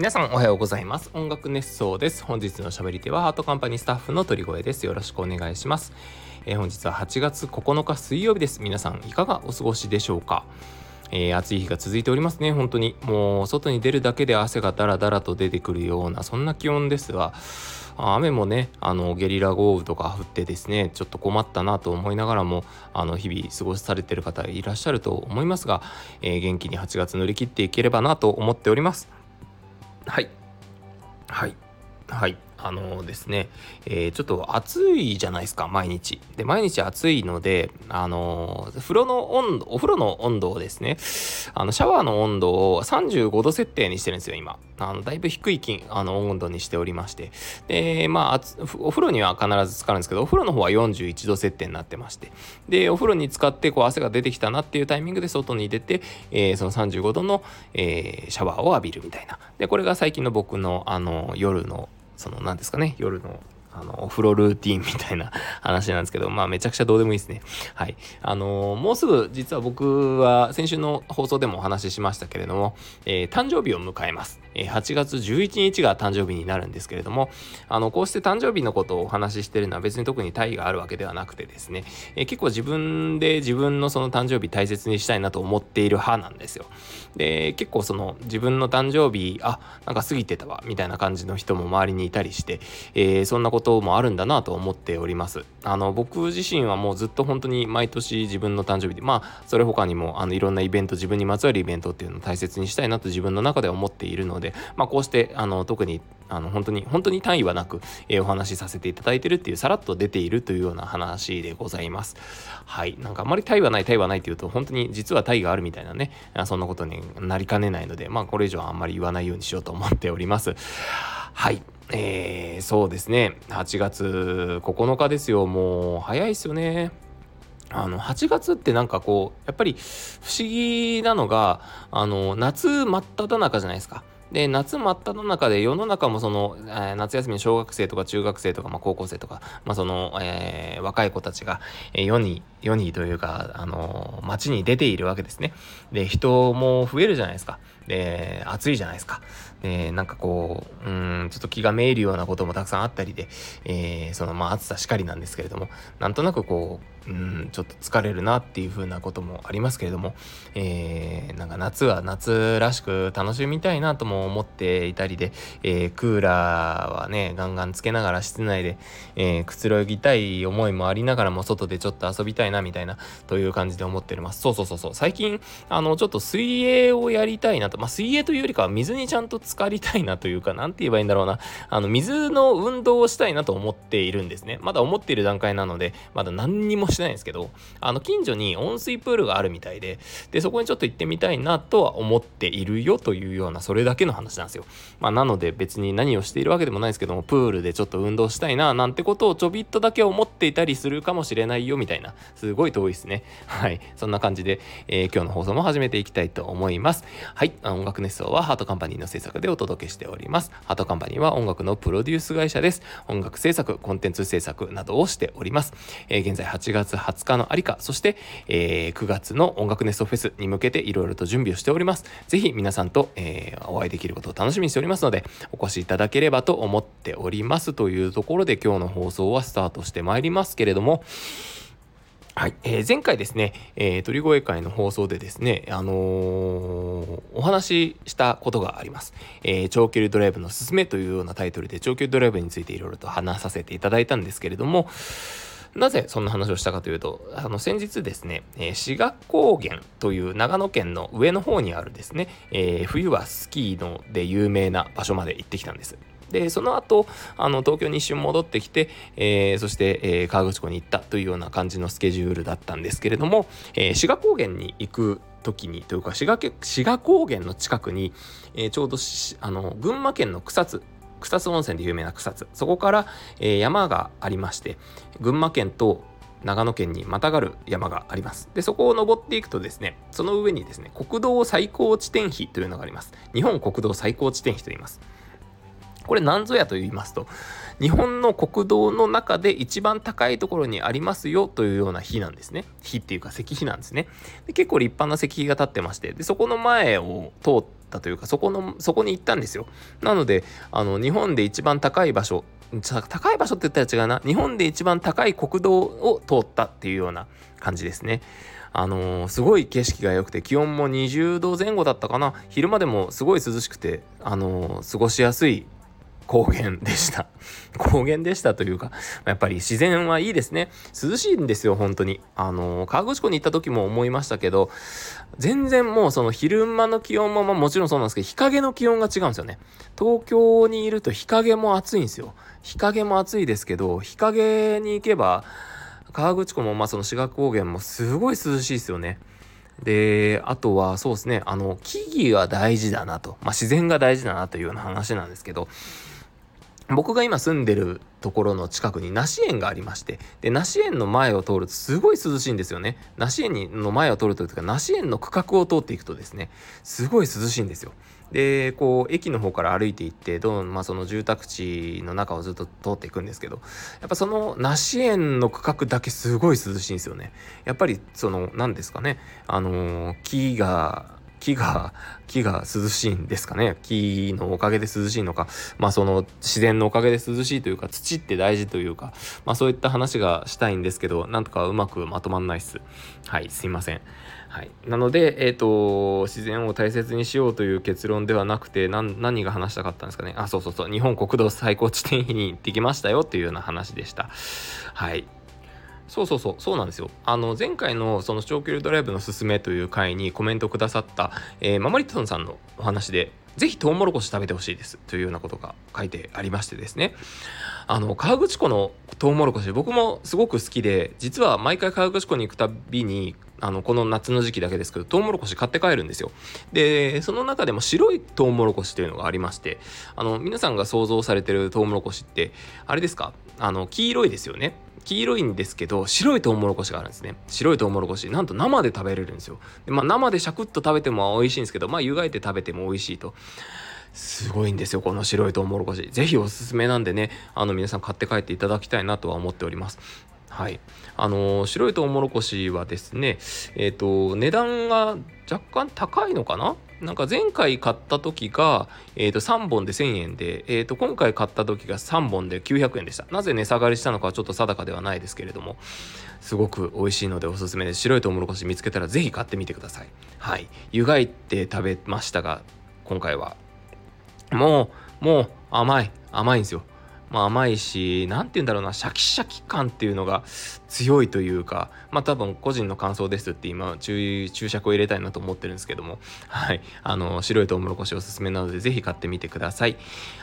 皆さんおはようございます。音楽熱奏です。本日の喋り手はハートカンパニースタッフの鳥越です。よろしくお願いします、えー、本日は8月9日水曜日です。皆さんいかがお過ごしでしょうか？えー、暑い日が続いておりますね。本当に。もう外に出るだけで汗がダラダラと出てくるようなそんな気温ですが雨もねあのゲリラ豪雨とか降ってですねちょっと困ったなと思いながらもあの日々過ごされてる方いらっしゃると思いますが、えー、元気に8月乗り切っていければなと思っております。はい。はい。はい。あのですね、えー、ちょっと暑いじゃないですか、毎日。で、毎日暑いので、あの風呂の温度、お風呂の温度をですね、あの、シャワーの温度を35度設定にしてるんですよ、今。あの、だいぶ低いあの温度にしておりまして。で、まあ、お風呂には必ず使うんですけど、お風呂の方は41度設定になってまして。で、お風呂に使って、こう、汗が出てきたなっていうタイミングで外に出て、えー、その35度の、えー、シャワーを浴びるみたいな。で、これが最近の僕の、あの、夜のその何ですかね夜のあの、お風呂ルーティンみたいな 話なんですけど、まあめちゃくちゃどうでもいいですね。はい。あのー、もうすぐ実は僕は先週の放送でもお話ししましたけれども、えー、誕生日を迎えます。えー、8月11日が誕生日になるんですけれども、あの、こうして誕生日のことをお話ししてるのは別に特に大意があるわけではなくてですね、えー、結構自分で自分のその誕生日大切にしたいなと思っている派なんですよ。で、結構その自分の誕生日、あ、なんか過ぎてたわ、みたいな感じの人も周りにいたりして、え、そんなことこともあるんだなと思っております。あの僕自身はもうずっと本当に毎年自分の誕生日でまあそれ他にもあのいろんなイベント自分にまつわるイベントっていうのを大切にしたいなと自分の中では思っているので、まあ、こうしてあの特にあの本当に本当に単位はなく、えー、お話しさせていただいてるっていうさらっと出ているというような話でございます。はいなんかあんまり単位はない単位はないっていうと本当に実は単位があるみたいなねそんなことになりかねないのでまあこれ以上はあんまり言わないようにしようと思っております。はいえー、そうですね8月9日ですよもう早いですよねあの8月ってなんかこうやっぱり不思議なのがあの夏真っ只中じゃないですかで夏真っ只中で世の中もその、えー、夏休みの小学生とか中学生とか、まあ、高校生とか、まあ、その、えー、若い子たちが、世に世にというか、あの街に出ているわけですね。で人も増えるじゃないですか。で暑いじゃないですか。でなんかこううんちょっと気がめいるようなこともたくさんあったりで、えー、そのまあ暑さしかりなんですけれどもなんとなくこううんちょっと疲れるなっていう風なこともありますけれども、えー、なんか夏は夏らしく楽しみたいなとも思っていたりで、えー、クーラーはねガンガンつけながら室内で、えー、くつろぎたい思いもありながらも外でちょっと遊びたいなみたいなという感じで思っております。そうそうそうそう。最近あのちょっと水泳をやりたいなと。まあ水泳というよりかは水にちゃんと浸かりたいなというか、なんて言えばいいんだろうな。あの、水の運動をしたいなと思っているんですね。まだ思っている段階なので、まだ何にもしてないんですけど、あの、近所に温水プールがあるみたいで、で、そこにちょっと行ってみたいなとは思っているよというような、それだけの話なんですよ。まあ、なので別に何をしているわけでもないですけども、プールでちょっと運動したいな、なんてことをちょびっとだけ思っていたりするかもしれないよ、みたいな。すごい遠いですね。はい。そんな感じで、えー、今日の放送も始めていきたいと思います。はい。音楽熱奏はハートカンパニーの制作でお届けしております。ハートカンパニーは音楽のプロデュース会社です。音楽制作、コンテンツ制作などをしております。えー、現在8月20日のありか、そして、えー、9月の音楽ネストフェスに向けていろいろと準備をしております。ぜひ皆さんと、えー、お会いできることを楽しみにしておりますので、お越しいただければと思っておりますというところで今日の放送はスタートしてまいりますけれども、はい、えー、前回ですね、えー、鳥越会の放送でですね、あのー、お話ししたことがあります、えー、長距離ドライブのすすめというようなタイトルで長距離ドライブについていろいろと話させていただいたんですけれども、なぜそんな話をしたかというと、あの先日ですね、え志賀高原という長野県の上の方にあるですね、えー、冬はスキーので有名な場所まで行ってきたんです。で、その後、あの、東京に一瞬戻ってきて、えー、そして、えー、河口湖に行ったというような感じのスケジュールだったんですけれども、えー、志賀高原に行く時にというか志賀志賀高原の近くに、えー、ちょうどあの群馬県の草津草津温泉で有名な草津そこから、えー、山がありまして群馬県と長野県にまたがる山があります。で、そこを登っていくとですね、その上にですね、国道最高地点碑というのがあります。日本国道最高地点碑と言います。これ何ぞやと言いますと日本の国道の中で一番高いところにありますよというような碑なんですね。碑っていうか石碑なんですね。で結構立派な石碑が立ってましてでそこの前を通ったというかそこのそこに行ったんですよ。なのであの日本で一番高い場所高い場所って言ったら違うな。日本で一番高い国道を通ったっていうような感じですね。あのー、すごい景色が良くて気温も20度前後だったかな。昼間でもすごい涼しくて、あのー、過ごしやすい高原でした。高原でしたというか、やっぱり自然はいいですね。涼しいんですよ、本当に。あの、河口湖に行った時も思いましたけど、全然もうその昼間の気温も、まあ、もちろんそうなんですけど、日陰の気温が違うんですよね。東京にいると日陰も暑いんですよ。日陰も暑いですけど、日陰に行けば、河口湖もまあその志賀高原もすごい涼しいですよね。で、あとはそうですね、あの、木々は大事だなと、まあ、自然が大事だなというような話なんですけど、僕が今住んでるところの近くに梨園がありましてで梨園の前を通るとすごい涼しいんですよね。梨園の前を通るというか梨園の区画を通っていくとですねすごい涼しいんですよ。でこう駅の方から歩いていってどん、まあ、その住宅地の中をずっと通っていくんですけどやっぱその梨園の区画だけすごい涼しいんですよね。やっぱりその何ですかねあの木が木が、木が涼しいんですかね。木のおかげで涼しいのか、まあその自然のおかげで涼しいというか、土って大事というか、まあそういった話がしたいんですけど、なんとかうまくまとまんないっす。はい、すいません。はい。なので、えっ、ー、と、自然を大切にしようという結論ではなくて、何が話したかったんですかね。あ、そうそうそう。日本国道最高地点に行ってきましたよっていうような話でした。はい。そうそうそう、そうなんですよ。あの、前回のその長距離ドライブのすすめという回にコメントくださった、えー、ママリットンさんのお話で、ぜひトウモロコシ食べてほしいですというようなことが書いてありましてですね。あの、河口湖のトウモロコシ、僕もすごく好きで、実は毎回河口湖に行くたびに、あの、この夏の時期だけですけど、トウモロコシ買って帰るんですよ。で、その中でも白いトウモロコシというのがありまして、あの、皆さんが想像されてるトウモロコシって、あれですか？あの、黄色いですよね。黄色いんですけど白いトウモロコシがあるんですね。白いトウモロコシなんと生で食べれるんですよ。で、まあ、生でシャクッと食べても美味しいんですけどまあ湯がいて食べても美味しいと。すごいんですよこの白いトウモロコシ。ぜひおすすめなんでねあの皆さん買って帰っていただきたいなとは思っております。はい。あの、白いトウモロコシはですね、えっ、ー、と、値段が若干高いのかな？なんか前回買った時が、えー、と3本で1000円で、えー、と今回買った時が3本で900円でした。なぜ値下がりしたのかはちょっと定かではないですけれども、すごく美味しいのでおすすめです。白いトウモロコシ見つけたらぜひ買ってみてください。はい。湯がいて食べましたが、今回は。もう、もう甘い。甘いんですよ。まあ、甘いし何て言うんだろうなシャキシャキ感っていうのが強いというかまあ多分個人の感想ですって今注注釈を入れたいなと思ってるんですけどもはい。あの白いトウモロコシおすすめなのでぜひ買ってみてください。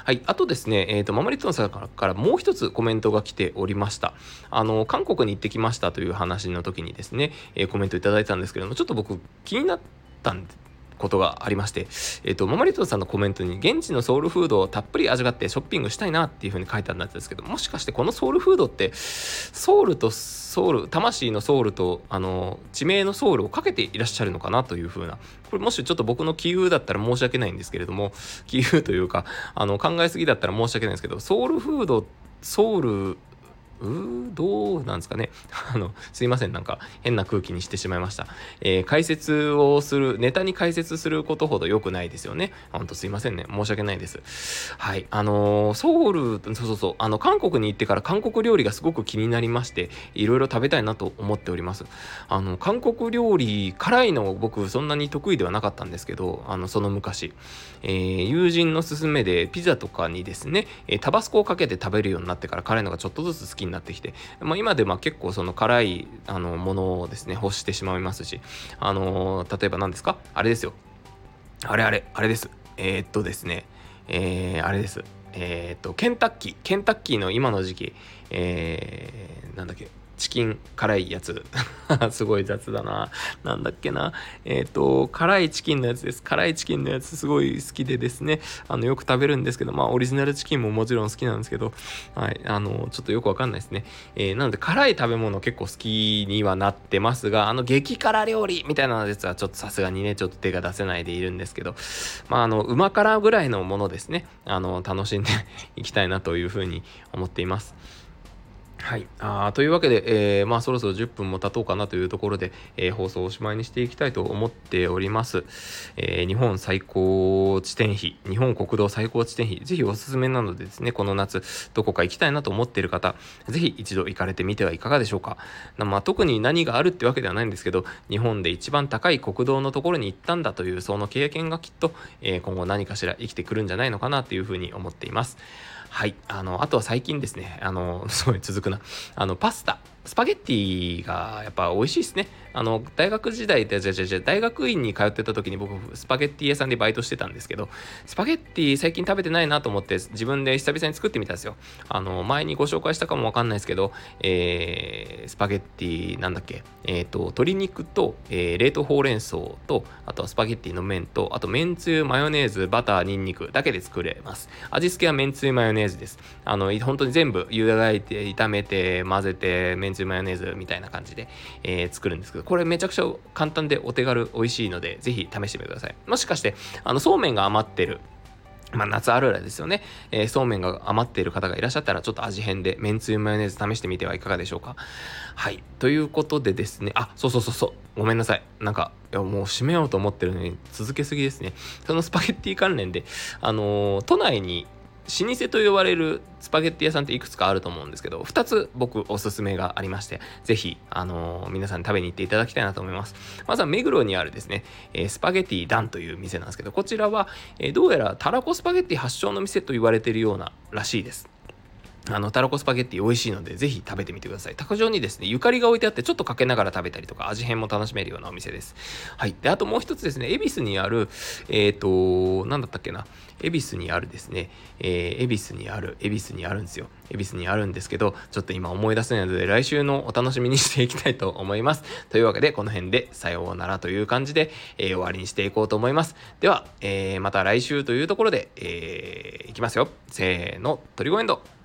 はい。あとですねえっ、ー、とママリットンさんからもう一つコメントが来ておりました。あの韓国に行ってきましたという話の時にですね、えー、コメントいただいたんですけどもちょっと僕気になったんでことがありまして、えっ、ー、と、ママリトさんのコメントに、現地のソウルフードをたっぷり味わってショッピングしたいなっていう風に書いてあったんですけど、もしかしてこのソウルフードって、ソウルとソウル、魂のソウルと、あの、地名のソウルをかけていらっしゃるのかなという風な、これもしちょっと僕の杞憂だったら申し訳ないんですけれども、杞憂というか、あの、考えすぎだったら申し訳ないんですけど、ソウルフード、ソウルうどうなんですかね あの、すいません。なんか変な空気にしてしまいました。えー、解説をする、ネタに解説することほど良くないですよね。ほんとすいませんね。申し訳ないです。はい。あのー、ソウル、そうそうそう、あの、韓国に行ってから韓国料理がすごく気になりまして、いろいろ食べたいなと思っております。あの、韓国料理、辛いの僕そんなに得意ではなかったんですけど、あの、その昔、えー、友人の勧めでピザとかにですね、えタバスコをかけて食べるようになってから辛いのがちょっとずつ好きになってきて、まあ、今でま結構その辛いあのものをですね欲してしまいますしあのー、例えば何ですか？あれですよ。あれあれあれです。えー、っとですねえー、あれです。え、っとケンタッキー。ケンタッキーの今の時期えー、なんだっけ？チキン辛いやつ。すごい雑だな。なんだっけな。えっ、ー、と、辛いチキンのやつです。辛いチキンのやつすごい好きでですね、あの、よく食べるんですけど、まあ、オリジナルチキンももちろん好きなんですけど、はい、あの、ちょっとよくわかんないですね。えー、なので、辛い食べ物結構好きにはなってますが、あの、激辛料理みたいなやつはちょっとさすがにね、ちょっと手が出せないでいるんですけど、まあ、あの、うま辛ぐらいのものですね、あの、楽しんでいきたいなというふうに思っています。はい。あというわけで、えー、まあそろそろ10分も経とうかなというところで、えー、放送をおしまいにしていきたいと思っております。えー、日本最高地点比、日本国道最高地点比、ぜひおすすめなのでですね、この夏、どこか行きたいなと思っている方、ぜひ一度行かれてみてはいかがでしょうか。まあ特に何があるってわけではないんですけど、日本で一番高い国道のところに行ったんだというその経験がきっと、え今後何かしら生きてくるんじゃないのかなというふうに思っています。はい。あの、あとは最近ですね、あの、すごい続くな。あの、パスタ。スパゲッティがやっぱ美味しいですね。あの、大学時代で、じゃじゃじゃ大学院に通ってた時に僕、スパゲッティ屋さんでバイトしてたんですけど、スパゲッティ最近食べてないなと思って、自分で久々に作ってみたんですよ。あの、前にご紹介したかもわかんないですけど、えー、スパゲッティ、なんだっけ、えっ、ー、と、鶏肉と、えー、冷凍ほうれん草と、あとはスパゲッティの麺と、あと、めんつゆ、マヨネーズ、バター、ニンニクだけで作れます。味付けはめんつゆ、マヨネーズです。あの、本当に全部湯がいて、炒めて、混ぜて、めんつゆ、マヨネーズみたいな感じで、えー、作るんですけど、これめちゃくちゃ簡単でお手軽美味しいので、ぜひ試してみてください。もしかして、あの、そうめんが余ってるまあ、夏あるあるですよね、えー、そうめんが余っている方がいらっしゃったら、ちょっと味変で、めんつゆマヨネーズ試してみてはいかがでしょうか。はい。ということでですね、あ、そうそうそうそう、ごめんなさい。なんか、いやもう閉めようと思ってるのに続けすぎですね。そのスパゲッティ関連で、あのー、都内に老舗と呼ばれるスパゲッティ屋さんっていくつかあると思うんですけど、2つ僕おすすめがありまして、ぜひ、あのー、皆さんに食べに行っていただきたいなと思います。まずは目黒にあるですね、えー、スパゲッティダンという店なんですけど、こちらは、えー、どうやらたらこスパゲッティ発祥の店と言われているようならしいです。あの、たらこスパゲッティ美味しいので、ぜひ食べてみてください。卓上にですね、ゆかりが置いてあって、ちょっとかけながら食べたりとか、味変も楽しめるようなお店です。はい。で、あともう一つですね、恵比寿にある、えっ、ー、と、なんだったっけな、恵比寿にあるですね、えー、恵比寿にある、恵比寿にあるんですよ。恵比寿にあるんですけど、ちょっと今思い出せないので、来週のお楽しみにしていきたいと思います。というわけで、この辺で、さようならという感じで、えー、終わりにしていこうと思います。では、えー、また来週というところで、えー、いきますよ。せーの、トリゴエンド。